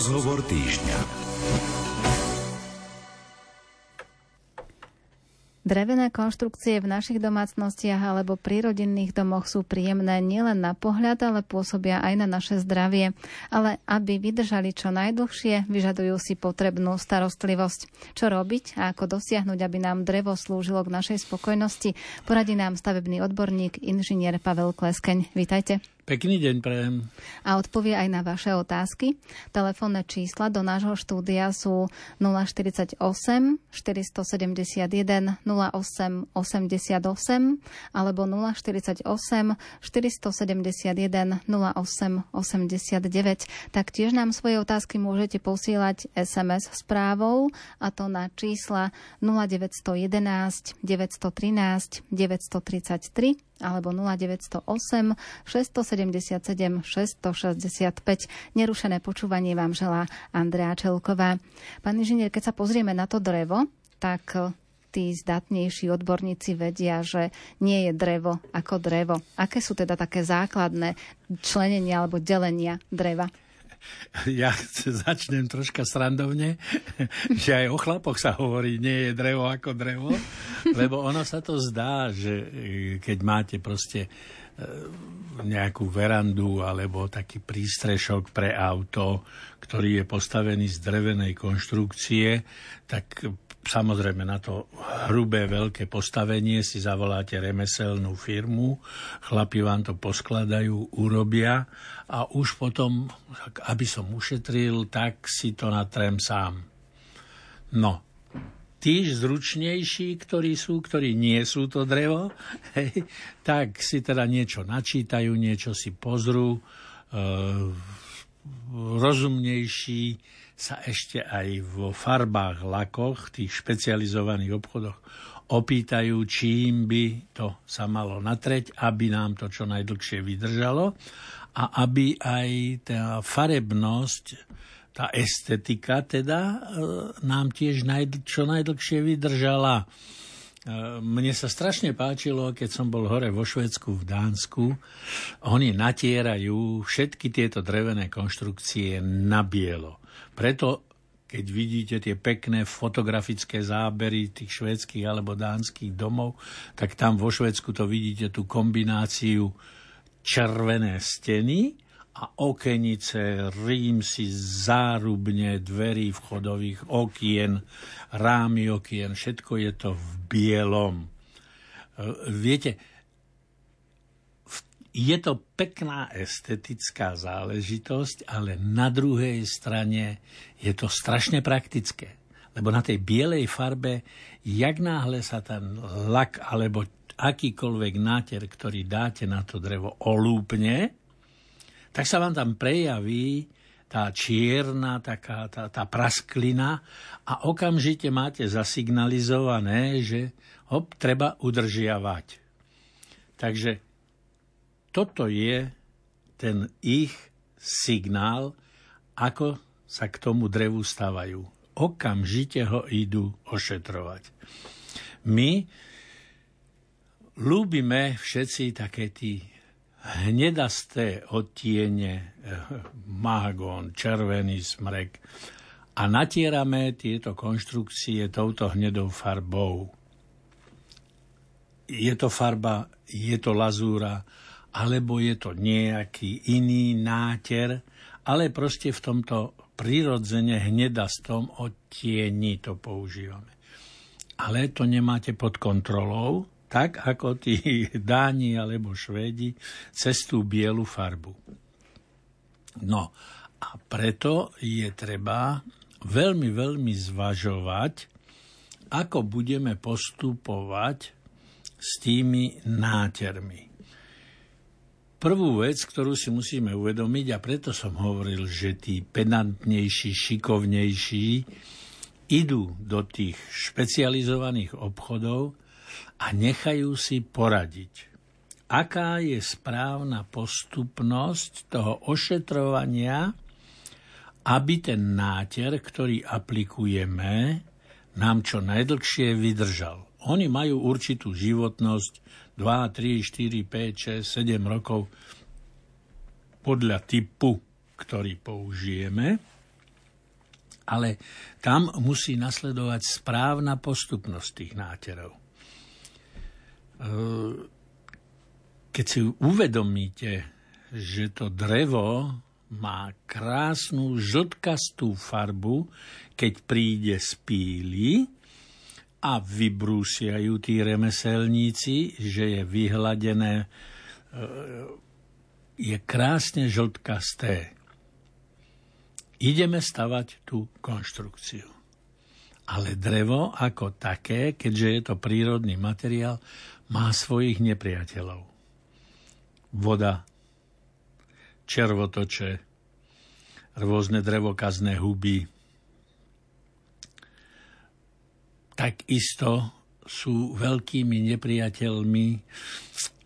Rozhovor týždňa. Drevené konštrukcie v našich domácnostiach alebo pri rodinných domoch sú príjemné nielen na pohľad, ale pôsobia aj na naše zdravie. Ale aby vydržali čo najdlhšie, vyžadujú si potrebnú starostlivosť. Čo robiť a ako dosiahnuť, aby nám drevo slúžilo k našej spokojnosti, poradí nám stavebný odborník inžinier Pavel Kleskeň. Vítajte. Pekný deň prejem. A odpovie aj na vaše otázky. Telefónne čísla do nášho štúdia sú 048 471 08 88 alebo 048 471 08 89. Taktiež nám svoje otázky môžete posielať SMS správou a to na čísla 0911 913 933 alebo 0908 677 665. Nerušené počúvanie vám želá Andrea Čelková. Pán inžinier, keď sa pozrieme na to drevo, tak eh, tí zdatnejší odborníci vedia, že nie je drevo ako drevo. Aké sú teda také základné členenia alebo delenia dreva? ja začnem troška srandovne, že aj o chlapoch sa hovorí, nie je drevo ako drevo, lebo ono sa to zdá, že e, keď máte proste e, nejakú verandu alebo taký prístrešok pre auto, ktorý je postavený z drevenej konštrukcie, tak Samozrejme na to hrubé veľké postavenie si zavoláte remeselnú firmu, chlapi vám to poskladajú, urobia a už potom, aby som ušetril, tak si to natrem sám. No, tí zručnejší, ktorí sú, ktorí nie sú to drevo, hej, tak si teda niečo načítajú, niečo si pozrú, e, rozumnejší sa ešte aj vo farbách, lakoch, tých špecializovaných obchodoch opýtajú, čím by to sa malo natreť, aby nám to čo najdlhšie vydržalo a aby aj tá farebnosť, tá estetika teda e, nám tiež najdl- čo najdlhšie vydržala. E, mne sa strašne páčilo, keď som bol hore vo Švedsku, v Dánsku. Oni natierajú všetky tieto drevené konštrukcie na bielo. Preto keď vidíte tie pekné fotografické zábery tých švedských alebo dánskych domov, tak tam vo Švedsku to vidíte tú kombináciu červené steny a okenice, rímsy, zárubne, dverí vchodových okien, rámy okien, všetko je to v bielom. Viete, je to pekná estetická záležitosť, ale na druhej strane je to strašne praktické. Lebo na tej bielej farbe, jak náhle sa ten lak alebo akýkoľvek náter, ktorý dáte na to drevo, olúpne, tak sa vám tam prejaví tá čierna, taká, tá, tá prasklina a okamžite máte zasignalizované, že hop, treba udržiavať. Takže toto je ten ich signál, ako sa k tomu drevu stávajú. Okamžite ho idú ošetrovať. My ľúbime všetci také tí hnedasté odtiene, eh, mahagón, červený smrek a natierame tieto konštrukcie touto hnedou farbou. Je to farba, je to lazúra, alebo je to nejaký iný náter, ale proste v tomto prirodzene hnedastom odtieni to používame. Ale to nemáte pod kontrolou, tak ako tí Dáni alebo Švédi cez tú bielu farbu. No a preto je treba veľmi, veľmi zvažovať, ako budeme postupovať s tými nátermi. Prvú vec, ktorú si musíme uvedomiť, a preto som hovoril, že tí pedantnejší, šikovnejší idú do tých špecializovaných obchodov a nechajú si poradiť, aká je správna postupnosť toho ošetrovania, aby ten náter, ktorý aplikujeme, nám čo najdlhšie vydržal. Oni majú určitú životnosť, 2, 3, 4, 5, 6, 7 rokov podľa typu, ktorý použijeme. Ale tam musí nasledovať správna postupnosť tých náterov. E, keď si uvedomíte, že to drevo má krásnu žltkastú farbu, keď príde z píly a vybrúsiajú tí remeselníci, že je vyhladené, e, je krásne žltkasté ideme stavať tú konštrukciu. Ale drevo ako také, keďže je to prírodný materiál, má svojich nepriateľov. Voda, červotoče, rôzne drevokazné huby. Takisto sú veľkými nepriateľmi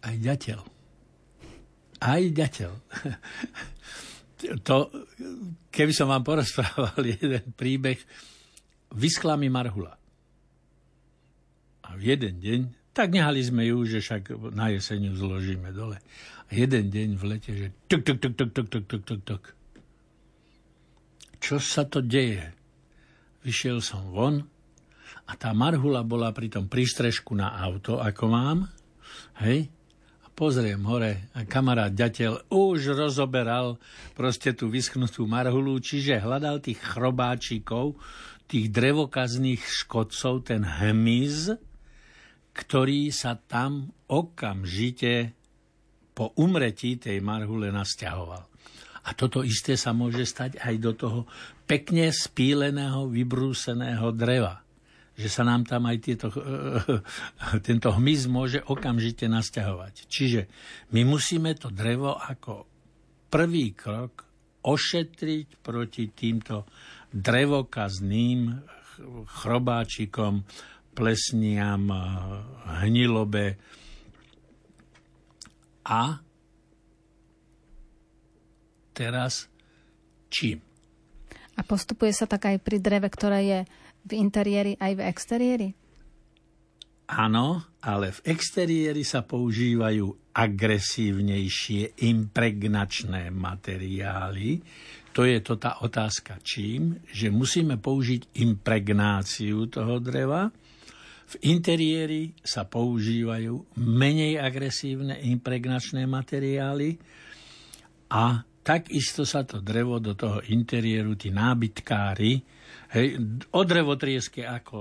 aj ďateľ. Aj ďateľ. to, keby som vám porozprával jeden príbeh, vyskla mi marhula. A v jeden deň, tak nehali sme ju, že však na jeseniu zložíme dole. A jeden deň v lete, že tuk, tuk, tuk, tuk, tuk, tuk, tuk, tuk, tuk. Čo sa to deje? Vyšiel som von a tá marhula bola pri tom prístrežku na auto, ako mám, hej, pozriem hore a kamarát ďateľ už rozoberal proste tú vyschnutú marhulu, čiže hľadal tých chrobáčikov, tých drevokazných škodcov, ten hmyz, ktorý sa tam okamžite po umretí tej marhule nasťahoval. A toto isté sa môže stať aj do toho pekne spíleného, vybrúseného dreva že sa nám tam aj tieto, tento hmyz môže okamžite nasťahovať. Čiže my musíme to drevo ako prvý krok ošetriť proti týmto drevokazným chrobáčikom, plesniam, hnilobe a teraz čím? A postupuje sa tak aj pri dreve, ktoré je v interiéri aj v exteriéri? Áno, ale v exteriéri sa používajú agresívnejšie impregnačné materiály. To je to tá otázka čím, že musíme použiť impregnáciu toho dreva. V interiéri sa používajú menej agresívne impregnačné materiály a takisto sa to drevo do toho interiéru, tí nábytkári, Hej, o drevotrieske ako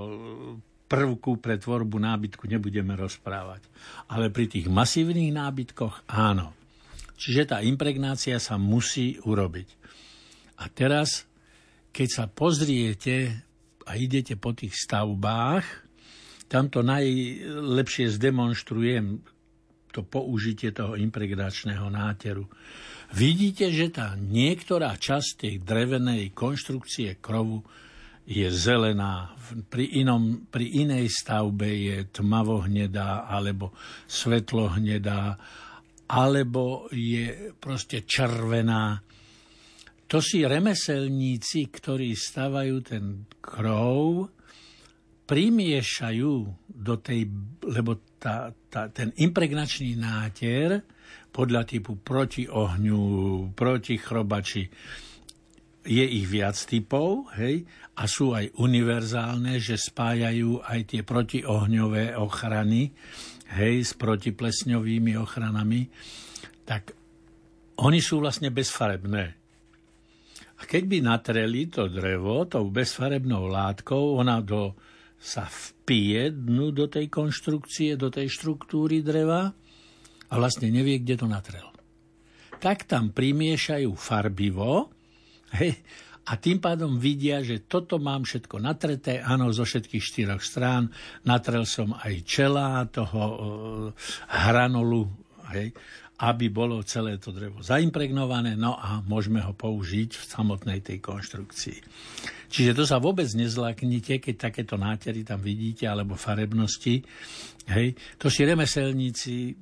prvku pre tvorbu nábytku nebudeme rozprávať. Ale pri tých masívnych nábytkoch áno. Čiže tá impregnácia sa musí urobiť. A teraz, keď sa pozriete a idete po tých stavbách, tam to najlepšie zdemonstrujem to použitie toho impregnačného náteru. Vidíte, že tá niektorá časť tej drevenej konštrukcie krovu je zelená, pri, inom, pri inej stavbe je tmavohnedá alebo svetlohnedá, alebo je proste červená. To si remeselníci, ktorí stavajú ten krov, primiešajú do tej, lebo tá, tá, ten impregnačný náter podľa typu proti ohňu, proti chrobači, je ich viac typov, hej, a sú aj univerzálne, že spájajú aj tie protiohňové ochrany, hej, s protiplesňovými ochranami, tak oni sú vlastne bezfarebné. A keď by natreli to drevo tou bezfarebnou látkou, ona do, sa vpije dnu do tej konštrukcie, do tej štruktúry dreva a vlastne nevie, kde to natrel. Tak tam primiešajú farbivo, Hej? A tým pádom vidia, že toto mám všetko natreté, áno, zo všetkých štyroch strán. Natrel som aj čela toho e, hranolu, hej, aby bolo celé to drevo zaimpregnované, no a môžeme ho použiť v samotnej tej konštrukcii. Čiže to sa vôbec nezlaknite, keď takéto nátery tam vidíte, alebo farebnosti. Hej. To si remeselníci,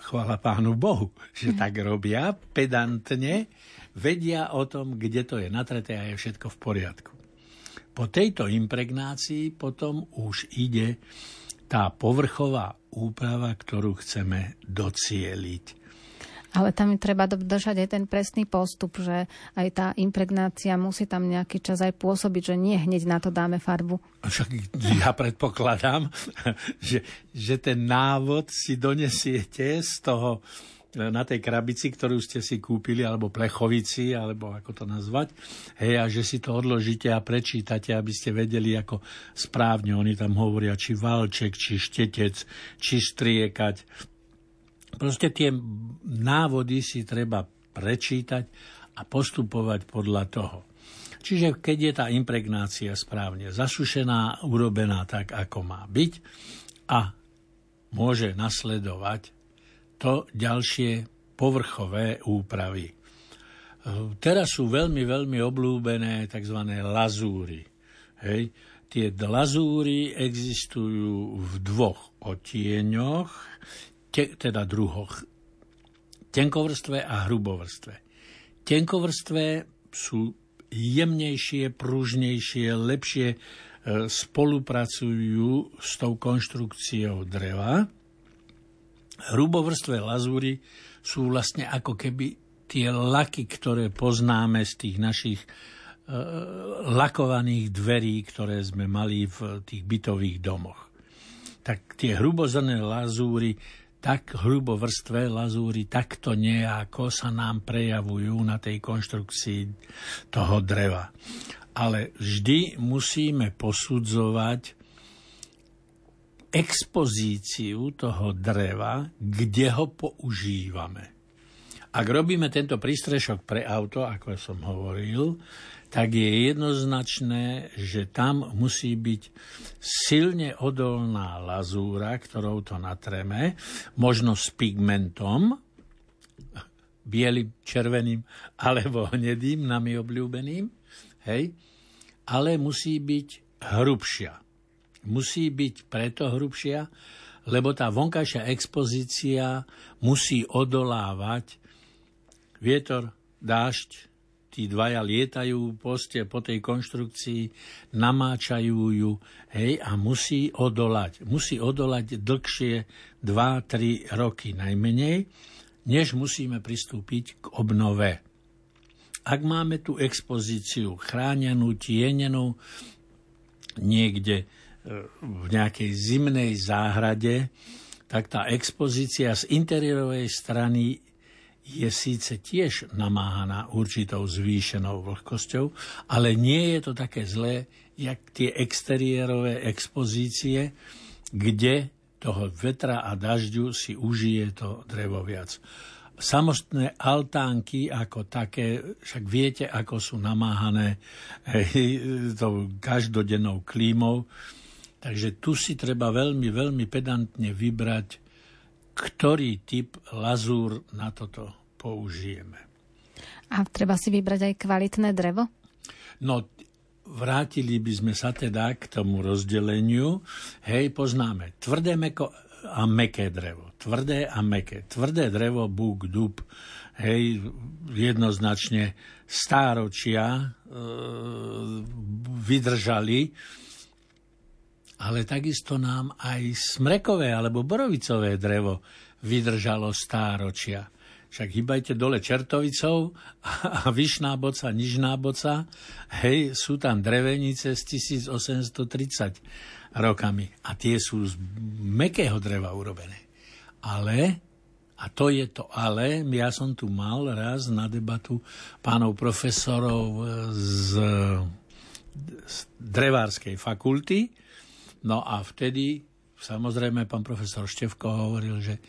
chvála pánu Bohu, že tak robia pedantne, vedia o tom, kde to je natreté a je všetko v poriadku. Po tejto impregnácii potom už ide tá povrchová úprava, ktorú chceme docieliť. Ale tam je treba dodržať aj ten presný postup, že aj tá impregnácia musí tam nejaký čas aj pôsobiť, že nie hneď na to dáme farbu. Však ja predpokladám, že, že ten návod si donesiete z toho na tej krabici, ktorú ste si kúpili, alebo plechovici, alebo ako to nazvať, hej, a že si to odložíte a prečítate, aby ste vedeli, ako správne oni tam hovoria, či valček, či štetec, či striekať. Proste tie návody si treba prečítať a postupovať podľa toho. Čiže keď je tá impregnácia správne zasušená, urobená tak, ako má byť a môže nasledovať to ďalšie povrchové úpravy. Teraz sú veľmi, veľmi oblúbené tzv. lazúry. Hej. Tie lazúry existujú v dvoch otieňoch, te, teda druhoch. Tenkovrstve a hrubovrstve. Tenkovrstve sú jemnejšie, pružnejšie, lepšie e, spolupracujú s tou konštrukciou dreva hrubovrstvé lazúry sú vlastne ako keby tie laky, ktoré poznáme z tých našich e, lakovaných dverí, ktoré sme mali v tých bytových domoch. Tak tie hrubozrné lazúry, tak hrubovrstvé lazúry, takto nejako sa nám prejavujú na tej konštrukcii toho dreva. Ale vždy musíme posudzovať expozíciu toho dreva, kde ho používame. Ak robíme tento prístrešok pre auto, ako som hovoril, tak je jednoznačné, že tam musí byť silne odolná lazúra, ktorou to natreme, možno s pigmentom, bielým, červeným alebo hnedým, nami obľúbeným, hej, ale musí byť hrubšia. Musí byť preto hrubšia, lebo tá vonkajšia expozícia musí odolávať vietor, dážď, tí dvaja lietajú poste po tej konštrukcii, namáčajú ju, hej, a musí odolať. Musí odolať dlhšie 2-3 roky najmenej, než musíme pristúpiť k obnove. Ak máme tú expozíciu chránenú, tienenú, niekde v nejakej zimnej záhrade, tak tá expozícia z interiérovej strany je síce tiež namáhaná určitou zvýšenou vlhkosťou, ale nie je to také zlé, jak tie exteriérové expozície, kde toho vetra a dažďu si užije to drevo viac. Samostné altánky ako také, však viete, ako sú namáhané hej, tou každodennou klímou, Takže tu si treba veľmi, veľmi pedantne vybrať, ktorý typ lazúr na toto použijeme. A treba si vybrať aj kvalitné drevo? No, vrátili by sme sa teda k tomu rozdeleniu. Hej, poznáme tvrdé meko a meké drevo. Tvrdé a meké. Tvrdé drevo, búk, dub, hej, jednoznačne stáročia e, vydržali ale takisto nám aj smrekové alebo borovicové drevo vydržalo stáročia. Však hýbajte dole Čertovicou a Vyšná boca, Nižná boca, hej, sú tam drevenice z 1830 rokami a tie sú z mekého dreva urobené. Ale, a to je to ale, ja som tu mal raz na debatu pánov profesorov z, z drevárskej fakulty, No a vtedy, samozrejme, pán profesor Števko hovoril, že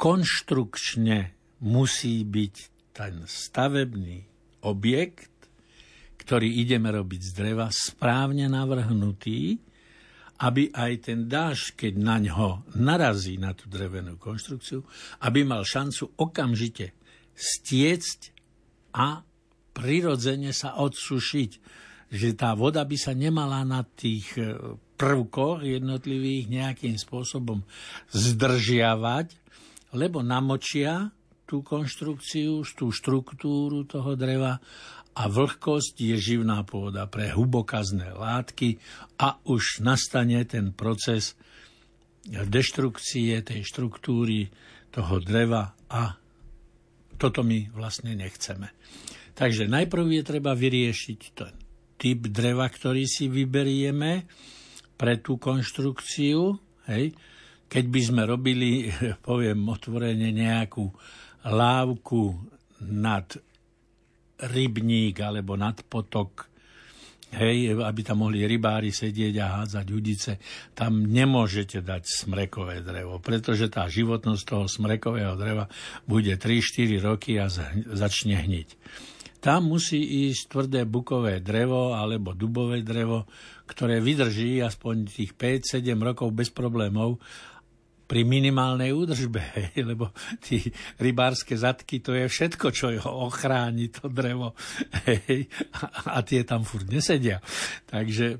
konštrukčne musí byť ten stavebný objekt, ktorý ideme robiť z dreva, správne navrhnutý, aby aj ten dáž, keď na ňo narazí na tú drevenú konštrukciu, aby mal šancu okamžite stiecť a prirodzene sa odsušiť. Že tá voda by sa nemala na tých prvkoch jednotlivých nejakým spôsobom zdržiavať, lebo namočia tú konštrukciu, tú štruktúru toho dreva a vlhkosť je živná pôda pre hubokazné látky a už nastane ten proces deštrukcie tej štruktúry toho dreva a toto my vlastne nechceme. Takže najprv je treba vyriešiť ten typ dreva, ktorý si vyberieme pre tú konštrukciu. Hej. Keď by sme robili, poviem otvorene, nejakú lávku nad rybník alebo nad potok, hej, aby tam mohli rybári sedieť a hádzať udice, tam nemôžete dať smrekové drevo, pretože tá životnosť toho smrekového dreva bude 3-4 roky a začne hniť. Tam musí ísť tvrdé bukové drevo alebo dubové drevo, ktoré vydrží aspoň tých 5-7 rokov bez problémov pri minimálnej údržbe, lebo tí rybárske zadky, to je všetko, čo ho ochráni, to drevo. Hej, a, a tie tam furt nesedia. Takže,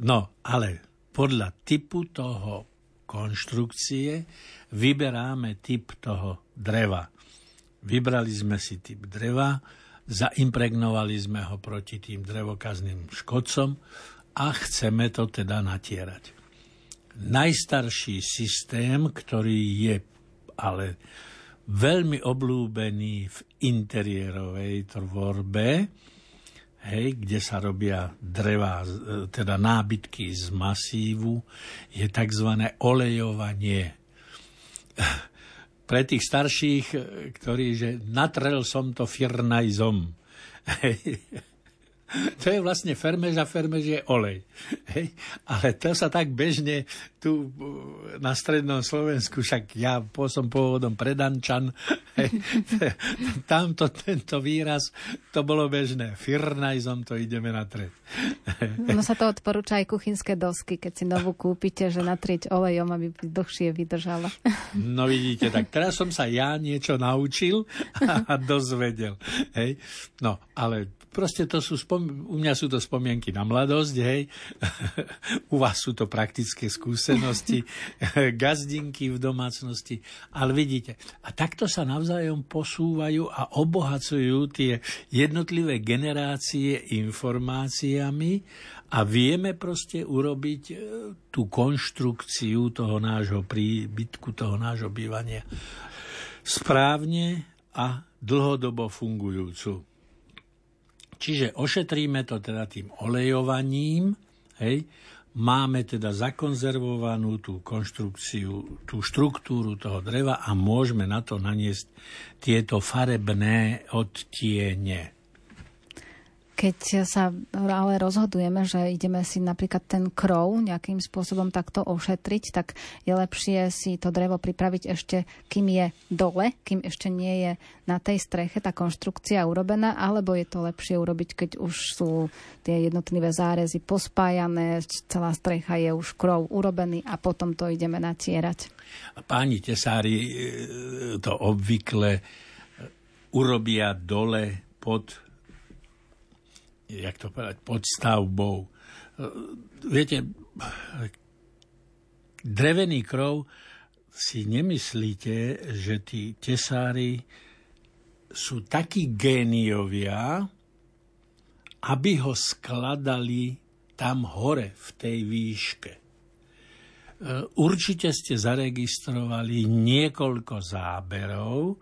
no, ale podľa typu toho konštrukcie vyberáme typ toho dreva. Vybrali sme si typ dreva, zaimpregnovali sme ho proti tým drevokazným škodcom a chceme to teda natierať najstarší systém, ktorý je ale veľmi oblúbený v interiérovej tvorbe, hej, kde sa robia dreva, teda nábytky z masívu, je tzv. olejovanie. Pre tých starších, ktorí, že natrel som to firnajzom. To je vlastne fermež a fermež je olej. Hej? Ale to sa tak bežne tu na strednom Slovensku, však ja som pôvodom predančan, hej? tamto tento výraz, to bolo bežné. Firnajzom to ideme natrieť. No sa to odporúča aj kuchynské dosky, keď si novú kúpite, že natrieť olejom, aby dlhšie vydržala. No vidíte, tak teraz som sa ja niečo naučil a dozvedel. Hej? No, ale proste to sú, spom- u mňa sú to spomienky na mladosť, hej. u vás sú to praktické skúsenosti, gazdinky v domácnosti, ale vidíte, a takto sa navzájom posúvajú a obohacujú tie jednotlivé generácie informáciami a vieme proste urobiť e, tú konštrukciu toho nášho príbytku, toho nášho bývania správne a dlhodobo fungujúcu. Čiže ošetríme to teda tým olejovaním, hej, máme teda zakonzervovanú tú konštrukciu, tú štruktúru toho dreva a môžeme na to naniesť tieto farebné odtiene. Keď sa ale rozhodujeme, že ideme si napríklad ten krov nejakým spôsobom takto ošetriť, tak je lepšie si to drevo pripraviť ešte, kým je dole, kým ešte nie je na tej streche tá konštrukcia urobená, alebo je to lepšie urobiť, keď už sú tie jednotlivé zárezy pospájané, celá strecha je už krov urobený a potom to ideme natierať. Páni tesári e, to obvykle urobia dole pod jak to povedať, pod stavbou. Viete, drevený krov si nemyslíte, že tí tesári sú takí géniovia, aby ho skladali tam hore v tej výške. Určite ste zaregistrovali niekoľko záberov,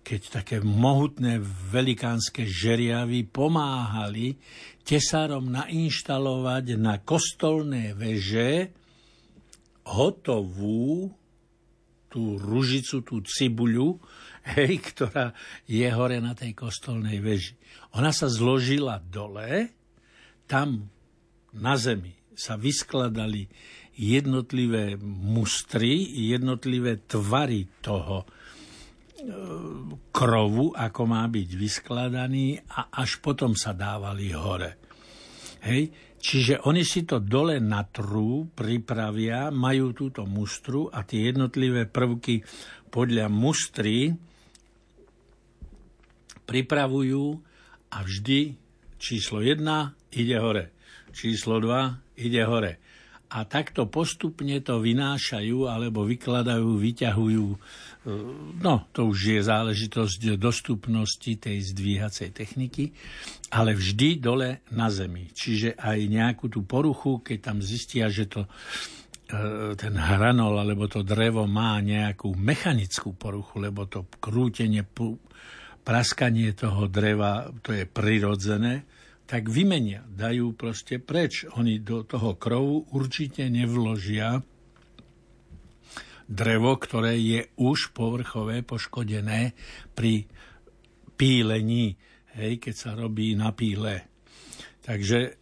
keď také mohutné velikánske žeriavy pomáhali tesárom nainštalovať na kostolné veže hotovú tú ružicu, tú cibuľu, hej, ktorá je hore na tej kostolnej veži. Ona sa zložila dole, tam na zemi sa vyskladali jednotlivé mustry, jednotlivé tvary toho krovu, ako má byť vyskladaný a až potom sa dávali hore. Hej? Čiže oni si to dole natrú, pripravia, majú túto mustru a tie jednotlivé prvky podľa mustry pripravujú a vždy číslo 1 ide hore, číslo 2 ide hore. A takto postupne to vynášajú alebo vykladajú, vyťahujú No, to už je záležitosť dostupnosti tej zdvíhacej techniky, ale vždy dole na zemi. Čiže aj nejakú tú poruchu, keď tam zistia, že to e, ten hranol alebo to drevo má nejakú mechanickú poruchu, lebo to krútenie praskanie toho dreva, to je prirodzené, tak vymenia, dajú proste preč. Oni do toho krovu určite nevložia drevo, ktoré je už povrchové, poškodené pri pílení, hej, keď sa robí na píle. Takže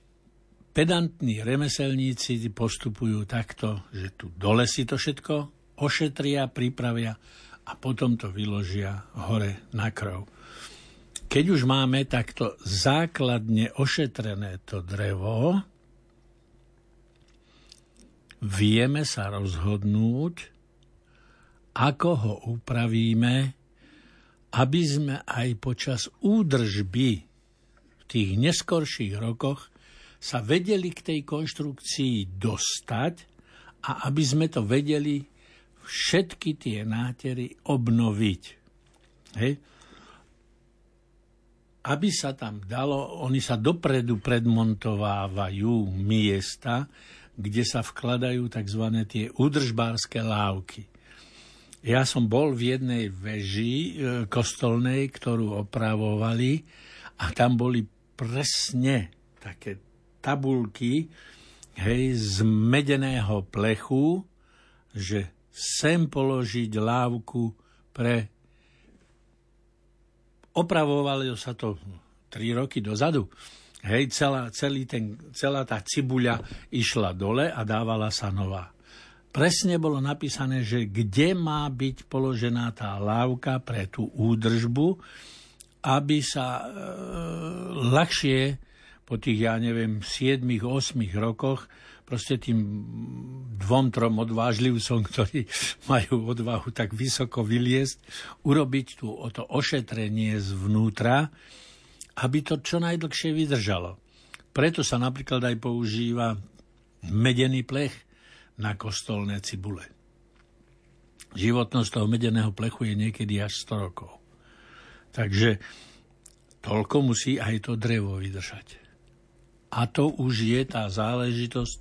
pedantní remeselníci postupujú takto, že tu dole si to všetko ošetria, pripravia a potom to vyložia hore na krov. Keď už máme takto základne ošetrené to drevo, vieme sa rozhodnúť, ako ho upravíme, aby sme aj počas údržby v tých neskorších rokoch sa vedeli k tej konštrukcii dostať a aby sme to vedeli všetky tie nátery obnoviť. Hej? aby sa tam dalo, oni sa dopredu predmontovávajú miesta, kde sa vkladajú tzv. tie údržbárske lávky. Ja som bol v jednej veži e, kostolnej, ktorú opravovali a tam boli presne také tabulky hej, z medeného plechu, že sem položiť lávku pre Opravovalo sa to 3 roky dozadu. Hej, celá, celý ten, celá tá cibuľa išla dole a dávala sa nová. Presne bolo napísané, že kde má byť položená tá lávka pre tú údržbu, aby sa e, ľahšie po tých, ja neviem, 7-8 rokoch proste tým dvom, trom odvážlivcom, ktorí majú odvahu tak vysoko vyliesť, urobiť tu o to ošetrenie zvnútra, aby to čo najdlhšie vydržalo. Preto sa napríklad aj používa medený plech na kostolné cibule. Životnosť toho medeného plechu je niekedy až 100 rokov. Takže toľko musí aj to drevo vydržať. A to už je tá záležitosť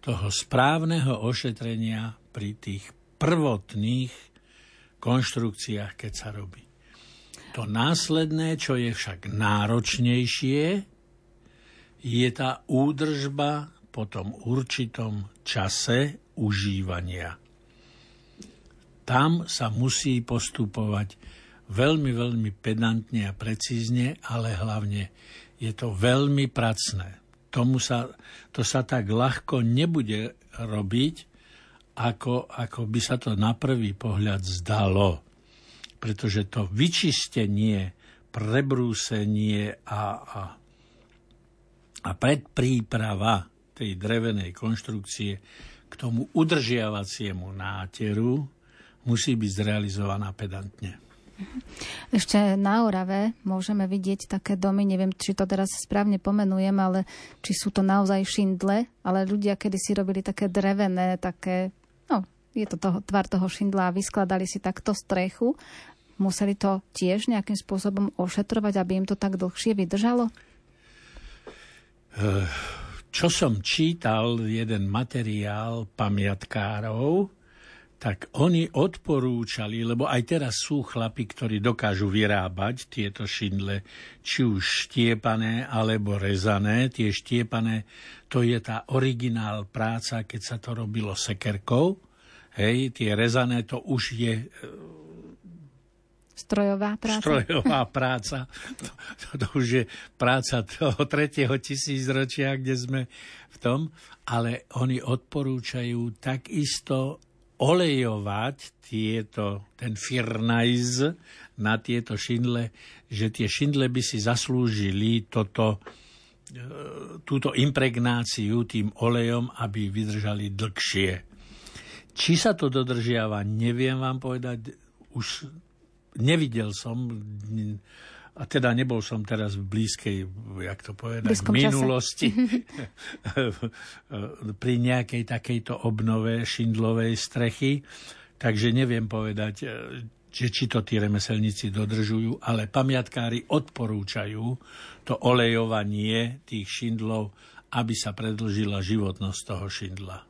toho správneho ošetrenia pri tých prvotných konštrukciách, keď sa robí. To následné, čo je však náročnejšie, je tá údržba po tom určitom čase užívania. Tam sa musí postupovať veľmi, veľmi pedantne a precízne, ale hlavne je to veľmi pracné tomu sa, to sa tak ľahko nebude robiť, ako, ako by sa to na prvý pohľad zdalo. Pretože to vyčistenie, prebrúsenie a, a, a predpríprava tej drevenej konštrukcie k tomu udržiavaciemu náteru musí byť zrealizovaná pedantne. Ešte na Orave môžeme vidieť také domy, neviem, či to teraz správne pomenujem, ale či sú to naozaj šindle, ale ľudia kedy si robili také drevené, také, no, je to toho, tvar toho šindla a vyskladali si takto strechu. Museli to tiež nejakým spôsobom ošetrovať, aby im to tak dlhšie vydržalo? Čo som čítal, jeden materiál pamiatkárov, tak oni odporúčali, lebo aj teraz sú chlapi, ktorí dokážu vyrábať tieto šindle, či už štiepané alebo rezané. Tie štiepané, to je tá originál práca, keď sa to robilo sekerkou. Hej, tie rezané, to už je Strojová práca. Strojová práca. To, to, to už je práca toho tretieho tisícročia, kde sme v tom. Ale oni odporúčajú takisto olejovať tieto, ten firnajz na tieto šindle, že tie šindle by si zaslúžili toto, e, túto impregnáciu tým olejom, aby vydržali dlhšie. Či sa to dodržiava, neviem vám povedať. Už nevidel som a teda nebol som teraz v blízkej, jak to povedať, Blízkom minulosti. Pri nejakej takejto obnove šindlovej strechy, takže neviem povedať, e, že či to tí remeselníci dodržujú, ale pamiatkári odporúčajú to olejovanie tých šindlov, aby sa predlžila životnosť toho šindla.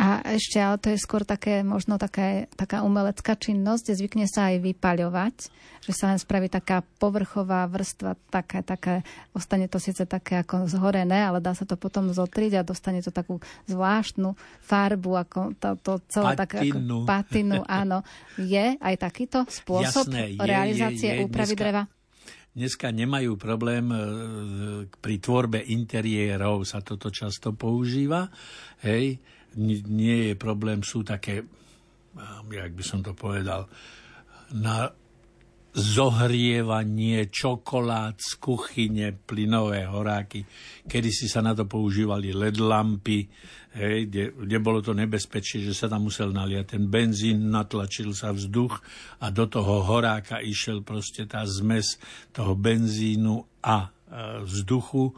A ešte, ale to je skôr také, možno taká, taká umelecká činnosť, zvykne sa aj vypaľovať, že sa len spraví taká povrchová vrstva, také, také, ostane to síce také ako zhorené, ale dá sa to potom zotriť a dostane to takú zvláštnu farbu, ako to, to celé také ako patinu, áno. Je aj takýto spôsob Jasné, je, realizácie je, je, úpravy dneska... dreva? dneska nemajú problém e, pri tvorbe interiérov, sa toto často používa. Hej, nie je problém, sú také, jak by som to povedal, na zohrievanie čokolád z kuchyne, plynové horáky. Kedy si sa na to používali LED lampy, hej, kde, kde bolo to nebezpečie, že sa tam musel naliať ten benzín, natlačil sa vzduch a do toho horáka išiel proste tá zmes toho benzínu a e, vzduchu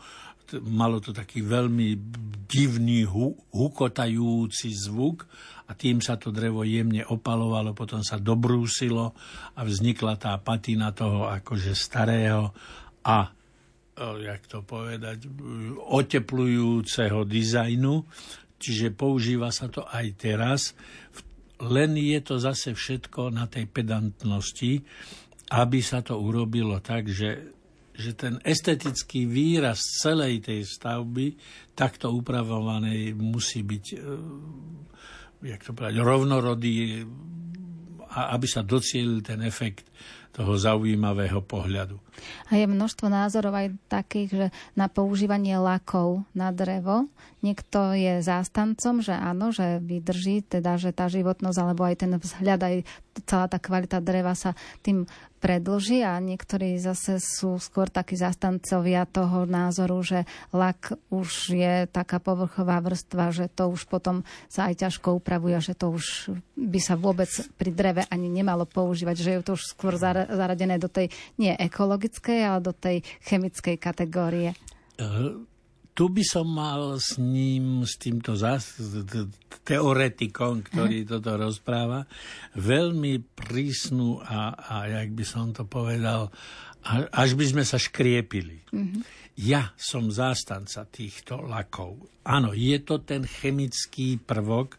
malo to taký veľmi divný, hu, hukotajúci zvuk a tým sa to drevo jemne opalovalo, potom sa dobrúsilo a vznikla tá patina toho akože starého a jak to povedať, oteplujúceho dizajnu, čiže používa sa to aj teraz, len je to zase všetko na tej pedantnosti, aby sa to urobilo tak, že že ten estetický výraz celej tej stavby takto upravovanej musí byť, e, jak to povedať, rovnorodý, aby sa docielil ten efekt toho zaujímavého pohľadu. A je množstvo názorov aj takých, že na používanie lakov na drevo. Niekto je zástancom, že áno, že vydrží, teda, že tá životnosť alebo aj ten vzhľad, aj celá tá kvalita dreva sa tým predlží a niektorí zase sú skôr takí zastancovia toho názoru, že lak už je taká povrchová vrstva, že to už potom sa aj ťažko upravuje, že to už by sa vôbec pri dreve ani nemalo používať, že je to už skôr zaradené do tej nie ekologickej, ale do tej chemickej kategórie. Uh tu by som mal s ním, s týmto zás, teoretikom, ktorý mm. toto rozpráva, veľmi prísnu a, a jak by som to povedal, až by sme sa škriepili. Mm-hmm. Ja som zástanca týchto lakov. Áno, je to ten chemický prvok,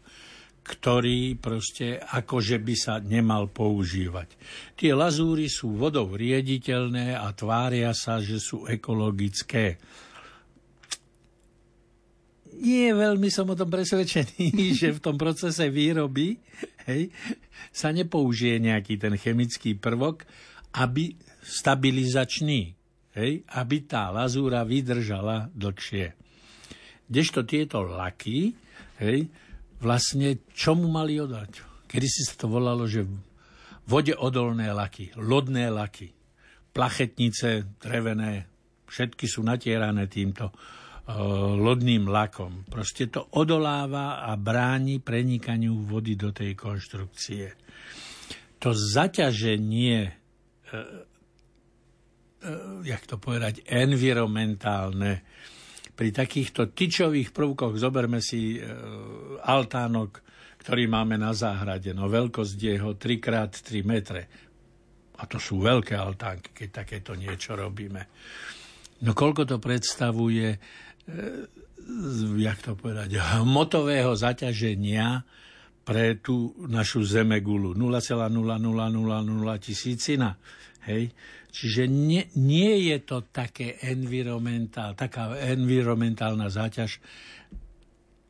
ktorý proste akože by sa nemal používať. Tie lazúry sú vodou riediteľné a tvária sa, že sú ekologické nie veľmi som o tom presvedčený, že v tom procese výroby hej, sa nepoužije nejaký ten chemický prvok, aby stabilizačný, hej, aby tá lazúra vydržala dlhšie. Kdežto tieto laky, hej, vlastne čomu mali odať? Kedy si sa to volalo, že vode odolné laky, lodné laky, plachetnice drevené, všetky sú natierané týmto lodným lakom. Proste to odoláva a bráni prenikaniu vody do tej konštrukcie. To zaťaženie, eh, eh, jak to povedať, environmentálne, pri takýchto tyčových prvkoch, zoberme si altánok, ktorý máme na záhrade, no veľkosť jeho 3x3 metre. A to sú veľké altánky, keď takéto niečo robíme. No koľko to predstavuje E, jak to povedať, hmotového zaťaženia pre tú našu zemegulu 0,0000 tisícina. Hej? Čiže nie, nie je to také environmentál, taká environmentálna záťaž,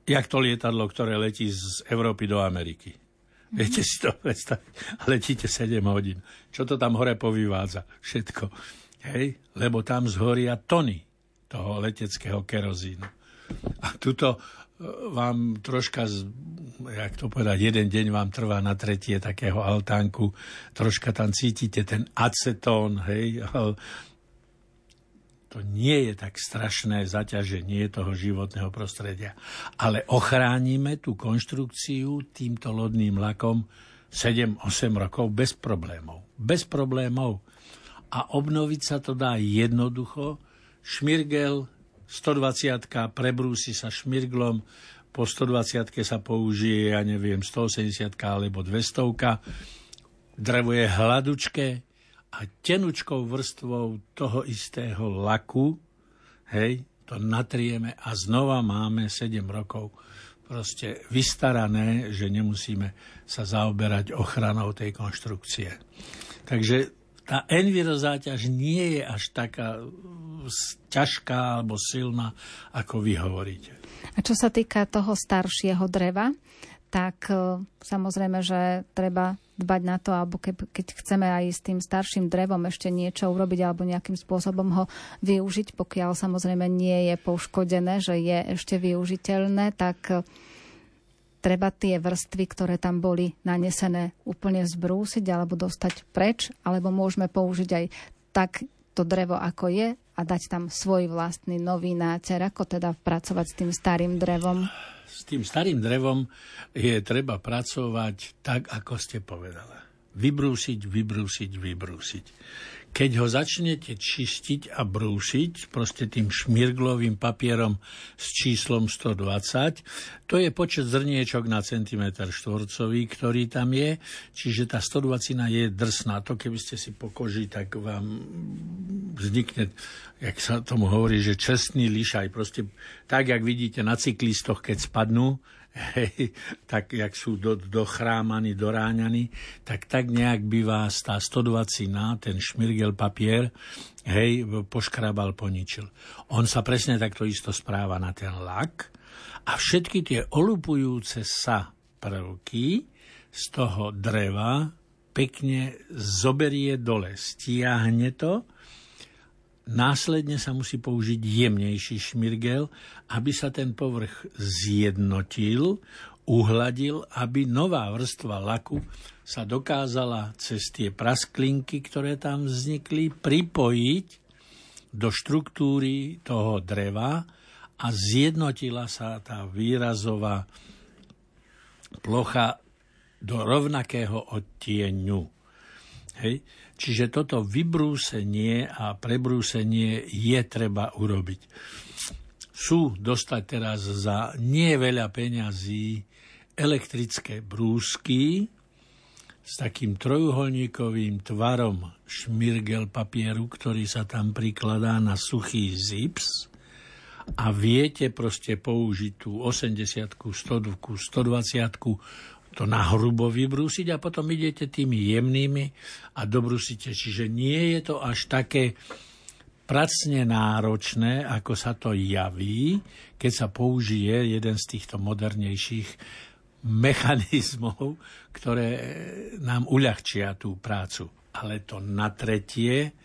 jak to lietadlo, ktoré letí z Európy do Ameriky. Mm-hmm. Viete si to predstaviť? Letíte 7 hodín. Čo to tam hore povývádza? Všetko. Hej? Lebo tam zhoria tony toho leteckého kerozínu. A tuto e, vám troška, jak to povedať, jeden deň vám trvá na tretie takého altánku, troška tam cítite ten acetón, hej, to nie je tak strašné zaťaženie toho životného prostredia. Ale ochránime tú konštrukciu týmto lodným lakom 7-8 rokov bez problémov. Bez problémov. A obnoviť sa to dá jednoducho, šmirgel 120 prebrúsi sa šmirglom, po 120 sa použije, ja neviem, 180 alebo 200 Drevo je hladučké a tenučkou vrstvou toho istého laku, hej, to natrieme a znova máme 7 rokov proste vystarané, že nemusíme sa zaoberať ochranou tej konštrukcie. Takže tá envirozáťaž nie je až taká ťažká alebo silná, ako vy hovoríte. A čo sa týka toho staršieho dreva, tak e, samozrejme, že treba dbať na to, alebo ke, keď chceme aj s tým starším drevom ešte niečo urobiť alebo nejakým spôsobom ho využiť, pokiaľ samozrejme nie je poškodené, že je ešte využiteľné, tak e, treba tie vrstvy, ktoré tam boli nanesené, úplne zbrúsiť alebo dostať preč, alebo môžeme použiť aj tak to drevo, ako je a dať tam svoj vlastný nový nácer, ako teda pracovať s tým starým drevom? S tým starým drevom je treba pracovať tak, ako ste povedala. Vybrúsiť, vybrúsiť, vybrúsiť. Keď ho začnete čistiť a brúsiť, proste tým šmirglovým papierom s číslom 120, to je počet zrniečok na centimetr štvorcový, ktorý tam je, čiže tá 120 je drsná. To keby ste si po koži, tak vám vznikne, jak sa tomu hovorí, že čestný lišaj. Proste tak, jak vidíte na cyklistoch, keď spadnú, hej, tak jak sú do, dochrámaní, doráňaní, tak tak nejak by vás tá 120 na ten šmirgel papier hej, poškrabal, poničil. On sa presne takto isto správa na ten lak a všetky tie olupujúce sa prvky z toho dreva pekne zoberie dole, stiahne to Následne sa musí použiť jemnejší šmirgel, aby sa ten povrch zjednotil, uhladil, aby nová vrstva laku sa dokázala cez tie prasklinky, ktoré tam vznikli, pripojiť do štruktúry toho dreva a zjednotila sa tá výrazová plocha do rovnakého odtieňu. Hej? Čiže toto vybrúsenie a prebrúsenie je treba urobiť. Sú dostať teraz za nie veľa peňazí elektrické brúsky s takým trojuholníkovým tvarom šmirgel papieru, ktorý sa tam prikladá na suchý zips a viete proste použiť tú 80 100 120 to nahrubo vybrúsiť a potom idete tými jemnými a dobrúsite. Čiže nie je to až také pracne náročné, ako sa to javí, keď sa použije jeden z týchto modernejších mechanizmov, ktoré nám uľahčia tú prácu. Ale to na tretie,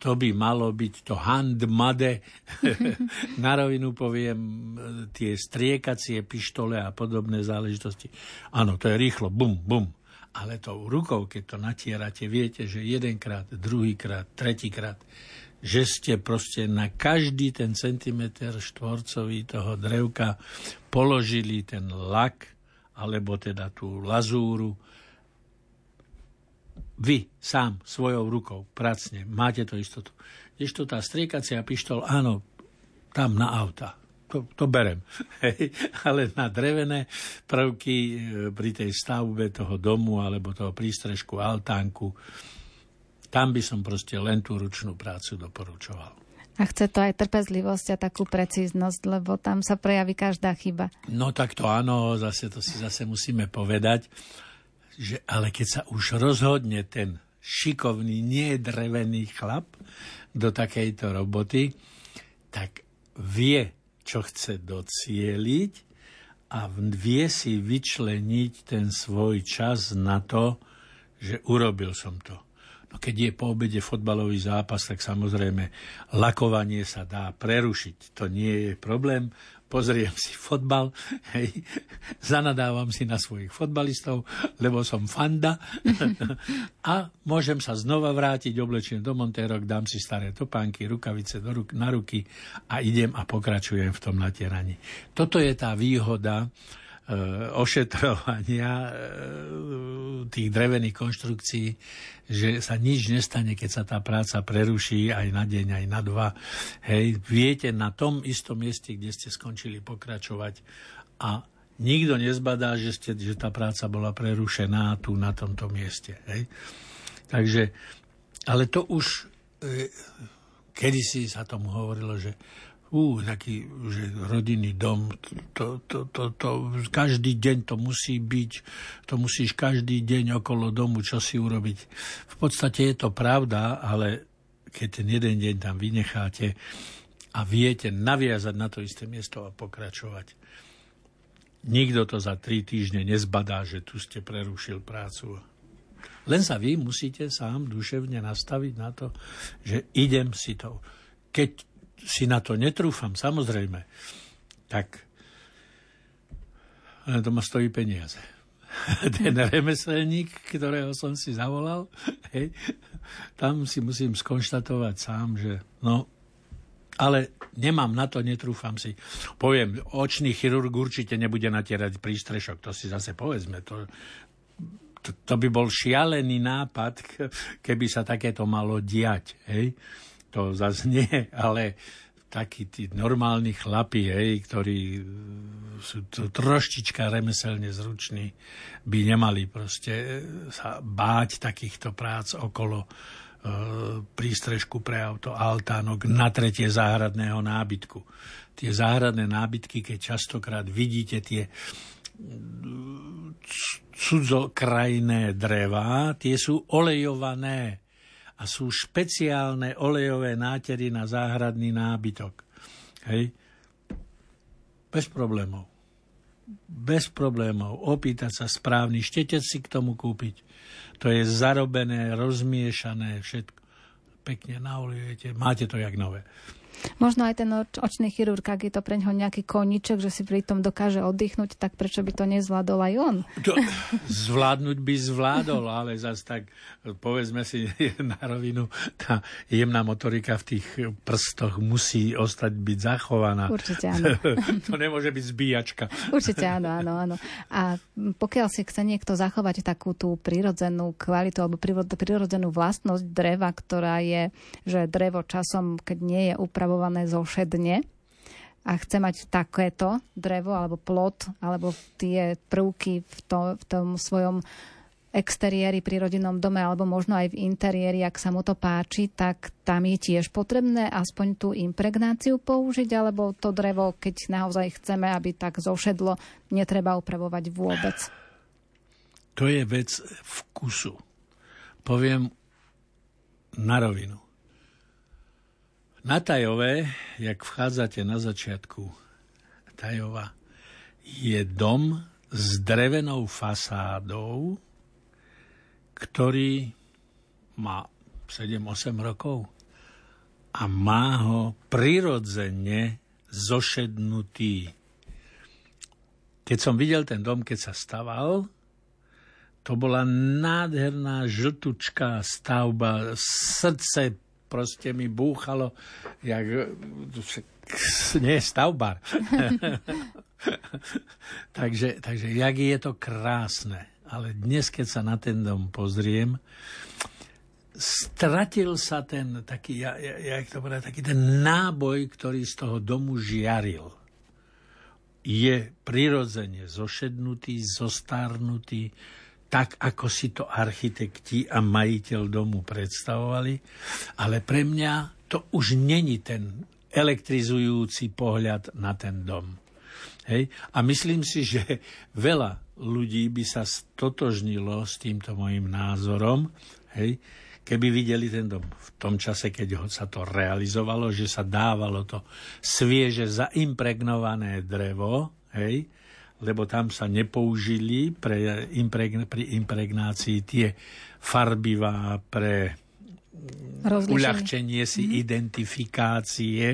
to by malo byť to handmade. Na rovinu poviem tie striekacie pištole a podobné záležitosti. Áno, to je rýchlo, bum, bum. Ale tou rukou, keď to natierate, viete, že jedenkrát, druhýkrát, tretíkrát, že ste proste na každý ten centimeter štvorcový toho drevka položili ten lak, alebo teda tú lazúru, vy sám svojou rukou pracne, máte to istotu. to tá striekacia pištol, áno, tam na auta. To, to berem. Hej. Ale na drevené prvky e, pri tej stavbe toho domu alebo toho prístrežku, altánku, tam by som proste len tú ručnú prácu doporučoval. A chce to aj trpezlivosť a takú precíznosť, lebo tam sa prejaví každá chyba. No tak to áno, zase to si zase musíme povedať že ale keď sa už rozhodne ten šikovný, nedrevený chlap do takejto roboty, tak vie, čo chce docieliť a vie si vyčleniť ten svoj čas na to, že urobil som to. No keď je po obede fotbalový zápas, tak samozrejme lakovanie sa dá prerušiť. To nie je problém pozriem si fotbal, hej, zanadávam si na svojich fotbalistov, lebo som fanda a môžem sa znova vrátiť, oblečím do montérok, dám si staré topánky, rukavice do ruk, na ruky a idem a pokračujem v tom natieraní. Toto je tá výhoda ošetrovania e, tých drevených konštrukcií, že sa nič nestane, keď sa tá práca preruší aj na deň, aj na dva. Hej, viete na tom istom mieste, kde ste skončili pokračovať a nikto nezbadá, že, ste, že tá práca bola prerušená tu na tomto mieste. Hej. Takže, ale to už e, kedysi sa tomu hovorilo, že ú, taký, že rodinný dom, to, to, to, to, každý deň to musí byť, to musíš každý deň okolo domu čo si urobiť. V podstate je to pravda, ale keď ten jeden deň tam vynecháte a viete naviazať na to isté miesto a pokračovať, nikto to za tri týždne nezbadá, že tu ste prerušil prácu. Len sa vy musíte sám duševne nastaviť na to, že idem si to. Keď si na to netrúfam, samozrejme, tak to ma stojí peniaze. Ten remeselník, ktorého som si zavolal, hej, tam si musím skonštatovať sám, že no, ale nemám na to, netrúfam si. Poviem, očný chirurg určite nebude natierať prístrešok, to si zase povedzme, to, to, to by bol šialený nápad, keby sa takéto malo diať. Hej? To zase nie, ale takí tí normálni chlapi, hej, ktorí sú to troštička remeselne zruční, by nemali proste e, sa báť takýchto prác okolo e, prístrežku pre auto, altánok na tretie záhradného nábytku. Tie záhradné nábytky, keď častokrát vidíte tie cudzokrajné dreva, tie sú olejované a sú špeciálne olejové nátery na záhradný nábytok. Hej? Bez problémov. Bez problémov. Opýtať sa správny štetec si k tomu kúpiť. To je zarobené, rozmiešané, všetko. Pekne naolejujete, máte to jak nové. Možno aj ten očný chirurg, ak je to pre ňoho nejaký koniček, že si pri tom dokáže oddychnúť, tak prečo by to nezvládol aj on? To, zvládnuť by zvládol, ale zase tak, povedzme si na rovinu, tá jemná motorika v tých prstoch musí ostať byť zachovaná. Určite áno. to nemôže byť zbíjačka. Určite áno, áno, áno. A pokiaľ si chce niekto zachovať takú tú prirodzenú kvalitu alebo prirodzenú vlastnosť dreva, ktorá je, že drevo časom, keď nie je pripravované zošedne a chce mať takéto drevo alebo plot alebo tie prvky v, to, v tom svojom exteriéri pri rodinnom dome alebo možno aj v interiéri, ak sa mu to páči, tak tam je tiež potrebné aspoň tú impregnáciu použiť, alebo to drevo, keď naozaj chceme, aby tak zošedlo, netreba upravovať vôbec. To je vec vkusu. Poviem na rovinu. Na Tajové, jak vchádzate na začiatku Tajova, je dom s drevenou fasádou, ktorý má 7-8 rokov a má ho prirodzene zošednutý. Keď som videl ten dom, keď sa staval, to bola nádherná žltučká stavba, srdce proste mi búchalo, jak, nie stavbar. takže, takže jak je to krásne. Ale dnes, keď sa na ten dom pozriem, stratil sa ten taký, ja, ja, jak to povedať, taký ten náboj, ktorý z toho domu žiaril. Je prirodzene zošednutý, zostárnutý, tak, ako si to architekti a majiteľ domu predstavovali, ale pre mňa to už není ten elektrizujúci pohľad na ten dom. Hej? A myslím si, že veľa ľudí by sa stotožnilo s týmto môjim názorom, hej? keby videli ten dom v tom čase, keď ho sa to realizovalo, že sa dávalo to svieže zaimpregnované drevo, hej? Lebo tam sa nepoužili pre impregn- pri impregnácii tie farbivá pre Rozlišenie. uľahčenie si mm-hmm. identifikácie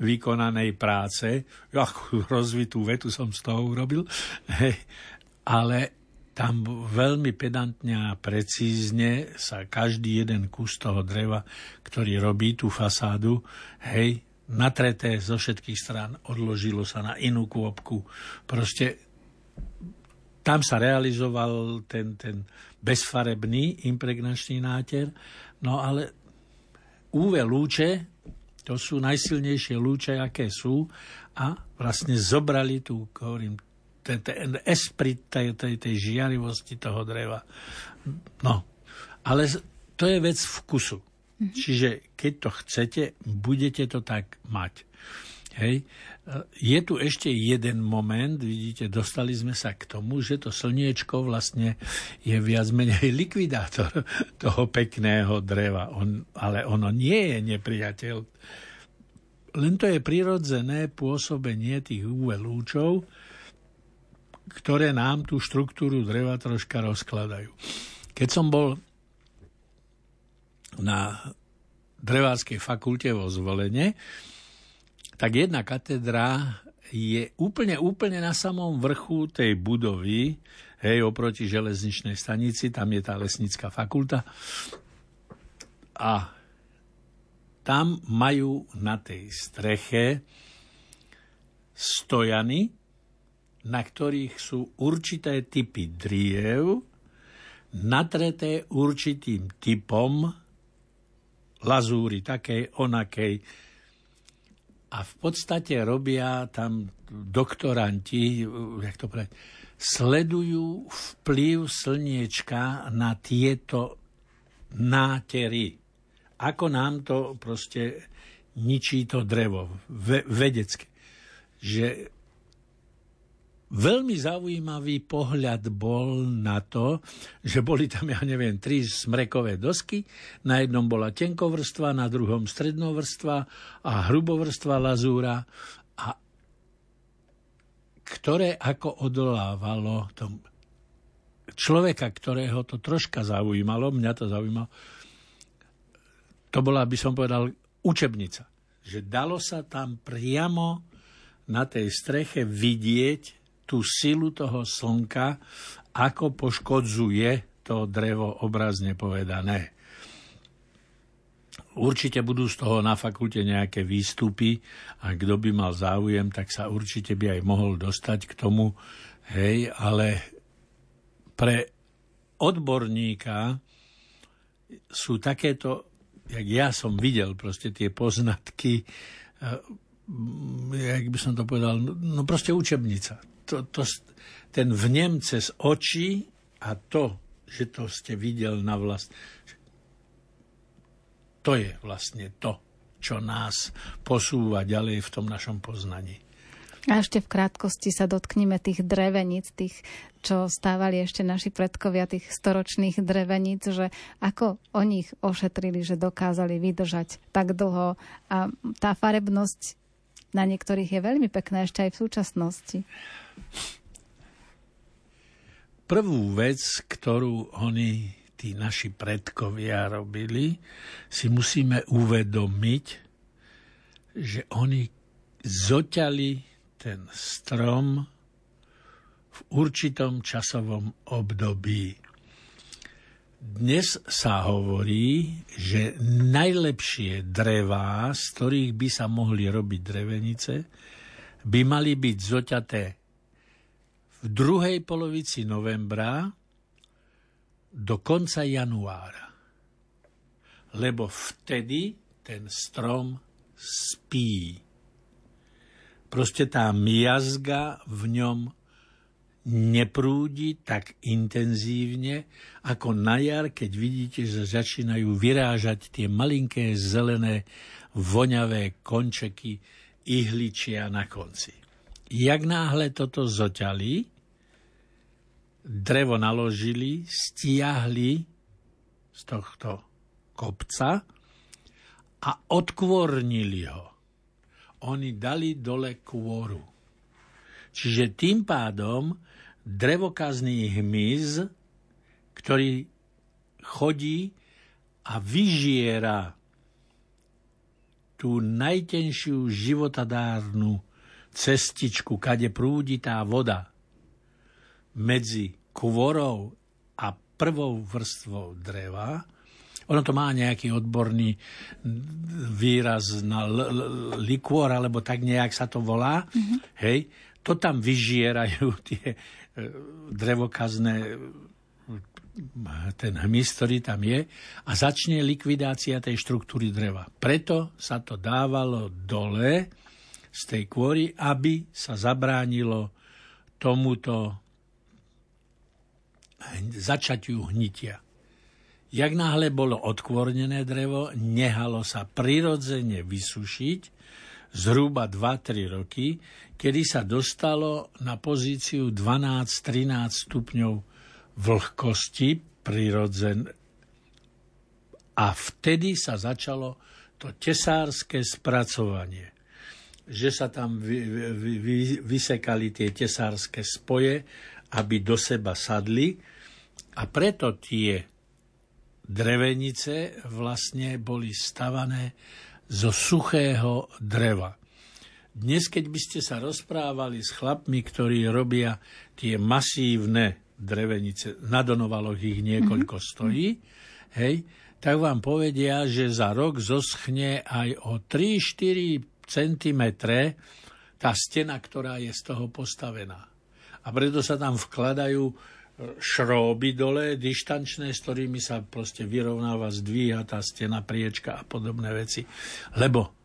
vykonanej práce. Akú rozvitú vetu som z toho urobil. Hej. Ale tam veľmi pedantne a precízne sa každý jeden kus toho dreva, ktorý robí tú fasádu, hej, natreté zo všetkých strán, odložilo sa na inú kôpku. Proste tam sa realizoval ten, ten bezfarebný impregnačný náter, no ale UV lúče, to sú najsilnejšie lúče, aké sú, a vlastne zobrali tú, hovorím, ten, ten esprit tej, tej, tej žiarivosti toho dreva. No, ale to je vec vkusu. Mm-hmm. Čiže keď to chcete, budete to tak mať. Hej. Je tu ešte jeden moment, vidíte, dostali sme sa k tomu, že to slniečko vlastne je viac menej likvidátor toho pekného dreva. On, ale ono nie je nepriateľ. Len to je prirodzené pôsobenie tých UV lúčov, ktoré nám tú štruktúru dreva troška rozkladajú. Keď som bol na drevárskej fakulte vo Zvolene, tak jedna katedra je úplne, úplne na samom vrchu tej budovy, hej, oproti železničnej stanici, tam je tá lesnická fakulta. A tam majú na tej streche stojany, na ktorých sú určité typy driev, natreté určitým typom lazúry, takej, onakej, a v podstate robia tam doktoranti, jak to povedať, sledujú vplyv slniečka na tieto nátery. Ako nám to proste ničí to drevo ve, vedecké. Že Veľmi zaujímavý pohľad bol na to, že boli tam, ja neviem, tri smrekové dosky. Na jednom bola tenkovrstva, na druhom strednovrstva a hrubovrstva lazúra. A ktoré ako odolávalo tom človeka, ktorého to troška zaujímalo, mňa to zaujímalo, to bola, by som povedal, učebnica. Že dalo sa tam priamo na tej streche vidieť tú silu toho slnka, ako poškodzuje to drevo obrazne povedané. Určite budú z toho na fakulte nejaké výstupy a kto by mal záujem, tak sa určite by aj mohol dostať k tomu, hej, ale pre odborníka sú takéto, jak ja som videl proste tie poznatky, eh, jak by som to povedal, no proste učebnica to, to, ten vnem cez oči a to, že to ste videl na vlast, to je vlastne to, čo nás posúva ďalej v tom našom poznaní. A ešte v krátkosti sa dotknime tých dreveníc, tých, čo stávali ešte naši predkovia, tých storočných dreveníc, že ako o nich ošetrili, že dokázali vydržať tak dlho a tá farebnosť na niektorých je veľmi pekná ešte aj v súčasnosti. Prvú vec, ktorú oni, tí naši predkovia robili, si musíme uvedomiť, že oni zoťali ten strom v určitom časovom období. Dnes sa hovorí, že najlepšie drevá, z ktorých by sa mohli robiť drevenice, by mali byť zoťaté v druhej polovici novembra do konca januára. Lebo vtedy ten strom spí. Proste tá miazga v ňom neprúdi tak intenzívne, ako na jar, keď vidíte, že začínajú vyrážať tie malinké zelené voňavé končeky ihličia na konci. Jak náhle toto zoťali, drevo naložili, stiahli z tohto kopca a odkvornili ho. Oni dali dole kôru. Čiže tým pádom drevokazný hmyz, ktorý chodí a vyžiera tú najtenšiu životadárnu cestičku, kade prúdi tá voda, medzi kvorou a prvou vrstvou dreva, ono to má nejaký odborný výraz na l- l- likôr, alebo tak nejak sa to volá. Mm-hmm. Hej, to tam vyžierajú tie e, drevokazné ten hmyz, ktorý tam je a začne likvidácia tej štruktúry dreva. Preto sa to dávalo dole z tej kôry, aby sa zabránilo tomuto začatiu hnitia. Jak náhle bolo odkvornené drevo, nehalo sa prirodzene vysušiť, zhruba 2-3 roky, kedy sa dostalo na pozíciu 12-13 stupňov vlhkosti prirodzen. A vtedy sa začalo to tesárske spracovanie. Že sa tam vy, vy, vy, vysekali tie tesárske spoje, aby do seba sadli. A preto tie drevenice vlastne boli stavané zo suchého dreva. Dnes, keď by ste sa rozprávali s chlapmi, ktorí robia tie masívne drevenice, na Donovaloch ich niekoľko mm-hmm. stojí, hej, tak vám povedia, že za rok zoschne aj o 3-4 cm tá stena, ktorá je z toho postavená. A preto sa tam vkladajú šróby dole, dištančné, s ktorými sa proste vyrovnáva, zdvíha tá stena, priečka a podobné veci. Lebo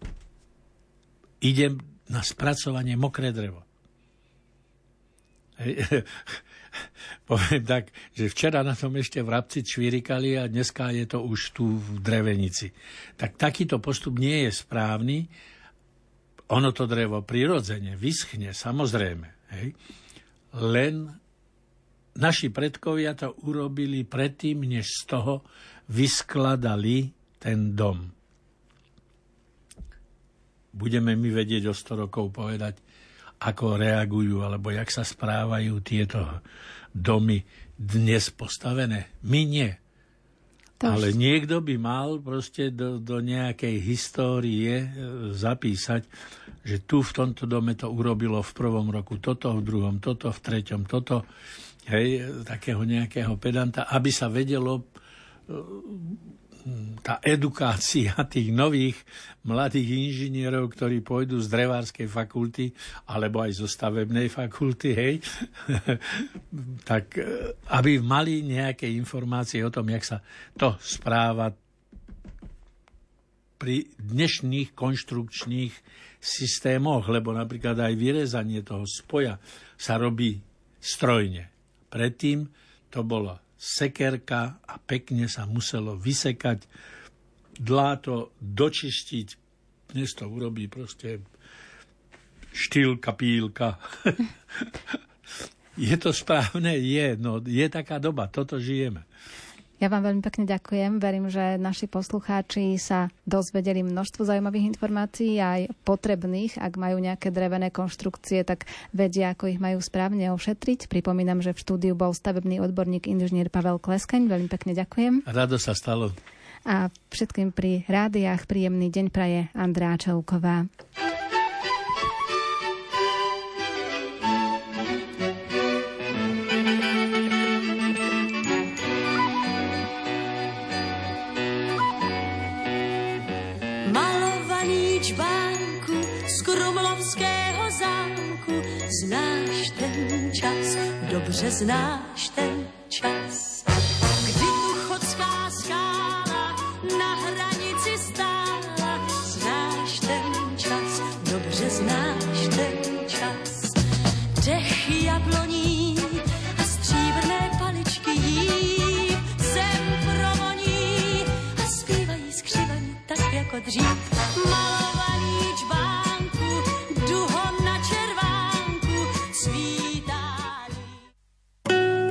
idem na spracovanie mokré drevo. Poviem tak, že včera na tom ešte vrabci čvirikali a dneska je to už tu v drevenici. Tak takýto postup nie je správny. Ono to drevo prirodzene vyschne, samozrejme. Hej. Len naši predkovia to urobili predtým, než z toho vyskladali ten dom. Budeme my vedieť o 100 rokov povedať, ako reagujú, alebo jak sa správajú tieto domy dnes postavené. My nie. To Ale niekto by mal proste do, do nejakej histórie e, zapísať, že tu v tomto dome to urobilo v prvom roku toto, v druhom toto, v treťom toto hej, takého nejakého pedanta, aby sa vedelo e, tá edukácia tých nových mladých inžinierov, ktorí pôjdu z drevárskej fakulty alebo aj zo stavebnej fakulty, hej, tak e, aby mali nejaké informácie o tom, jak sa to správa pri dnešných konštrukčných systémoch, lebo napríklad aj vyrezanie toho spoja sa robí strojne. Predtým to bola sekerka a pekne sa muselo vysekať, dláto dočistiť. Dnes to urobí proste štýlka, pílka. je to správne? Je. No, je taká doba. Toto žijeme. Ja vám veľmi pekne ďakujem. Verím, že naši poslucháči sa dozvedeli množstvo zaujímavých informácií aj potrebných. Ak majú nejaké drevené konštrukcie, tak vedia, ako ich majú správne ošetriť. Pripomínam, že v štúdiu bol stavebný odborník inžinier Pavel Kleskaň. Veľmi pekne ďakujem. Rado sa stalo. A všetkým pri rádiách príjemný deň praje Andrá Čelková. Dobře znáš ten čas,